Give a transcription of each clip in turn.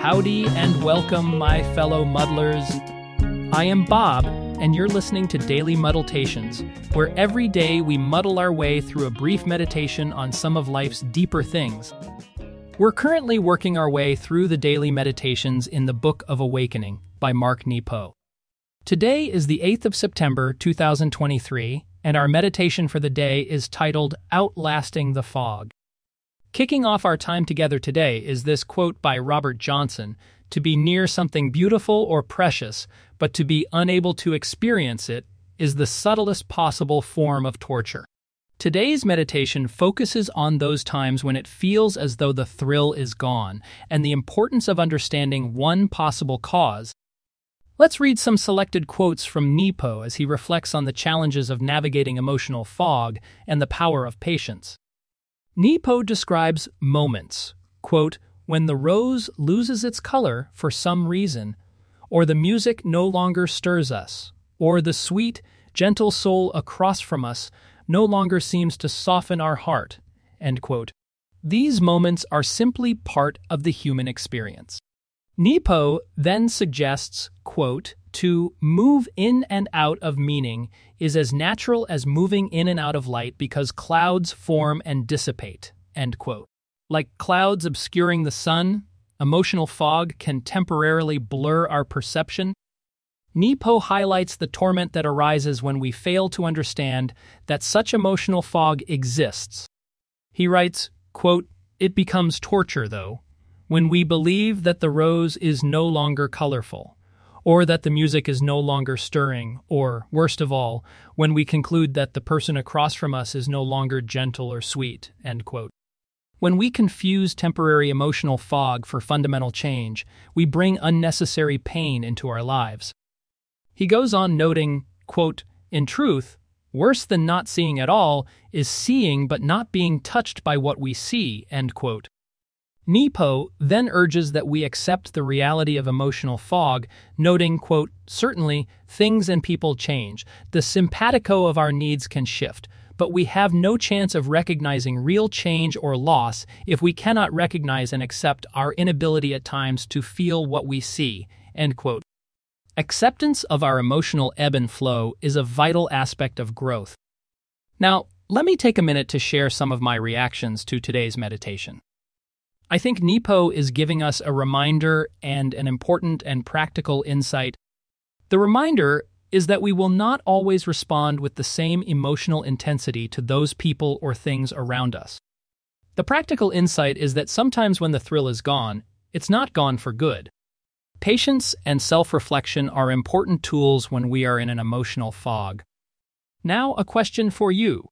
Howdy and welcome, my fellow muddlers. I am Bob, and you're listening to Daily Muddletations, where every day we muddle our way through a brief meditation on some of life's deeper things. We're currently working our way through the daily meditations in the Book of Awakening by Mark Nepo. Today is the 8th of September, 2023, and our meditation for the day is titled Outlasting the Fog. Kicking off our time together today is this quote by Robert Johnson To be near something beautiful or precious, but to be unable to experience it, is the subtlest possible form of torture. Today's meditation focuses on those times when it feels as though the thrill is gone and the importance of understanding one possible cause. Let's read some selected quotes from Nepo as he reflects on the challenges of navigating emotional fog and the power of patience. Nepo describes moments, quote, when the rose loses its color for some reason, or the music no longer stirs us, or the sweet, gentle soul across from us no longer seems to soften our heart. End quote. These moments are simply part of the human experience. Nepo then suggests, quote, to move in and out of meaning is as natural as moving in and out of light because clouds form and dissipate. End quote. Like clouds obscuring the sun, emotional fog can temporarily blur our perception. Nepo highlights the torment that arises when we fail to understand that such emotional fog exists. He writes, quote, It becomes torture, though, when we believe that the rose is no longer colorful or that the music is no longer stirring, or, worst of all, when we conclude that the person across from us is no longer gentle or sweet. When we confuse temporary emotional fog for fundamental change, we bring unnecessary pain into our lives. He goes on noting, quote, In truth, worse than not seeing at all is seeing but not being touched by what we see. End quote. Nepo then urges that we accept the reality of emotional fog, noting, quote, Certainly, things and people change. The simpatico of our needs can shift, but we have no chance of recognizing real change or loss if we cannot recognize and accept our inability at times to feel what we see. End quote. Acceptance of our emotional ebb and flow is a vital aspect of growth. Now, let me take a minute to share some of my reactions to today's meditation. I think Nepo is giving us a reminder and an important and practical insight. The reminder is that we will not always respond with the same emotional intensity to those people or things around us. The practical insight is that sometimes when the thrill is gone, it's not gone for good. Patience and self reflection are important tools when we are in an emotional fog. Now, a question for you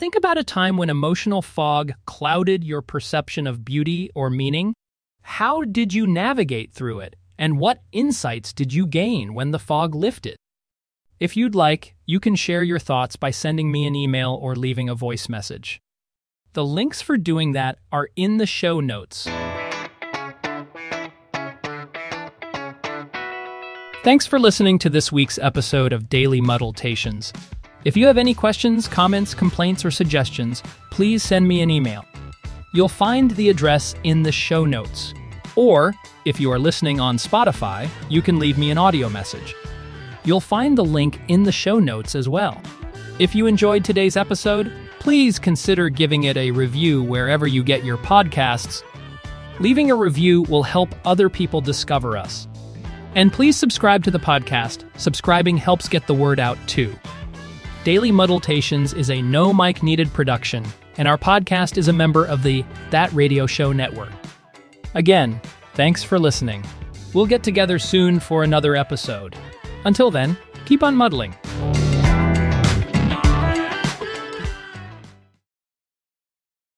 Think about a time when emotional fog clouded your perception of beauty or meaning. How did you navigate through it, and what insights did you gain when the fog lifted? If you'd like, you can share your thoughts by sending me an email or leaving a voice message. The links for doing that are in the show notes. Thanks for listening to this week's episode of Daily Muddletations. If you have any questions, comments, complaints, or suggestions, please send me an email. You'll find the address in the show notes. Or, if you are listening on Spotify, you can leave me an audio message. You'll find the link in the show notes as well. If you enjoyed today's episode, please consider giving it a review wherever you get your podcasts. Leaving a review will help other people discover us. And please subscribe to the podcast. Subscribing helps get the word out too. Daily Muddletations is a no mic needed production, and our podcast is a member of the That Radio Show Network. Again, thanks for listening. We'll get together soon for another episode. Until then, keep on muddling.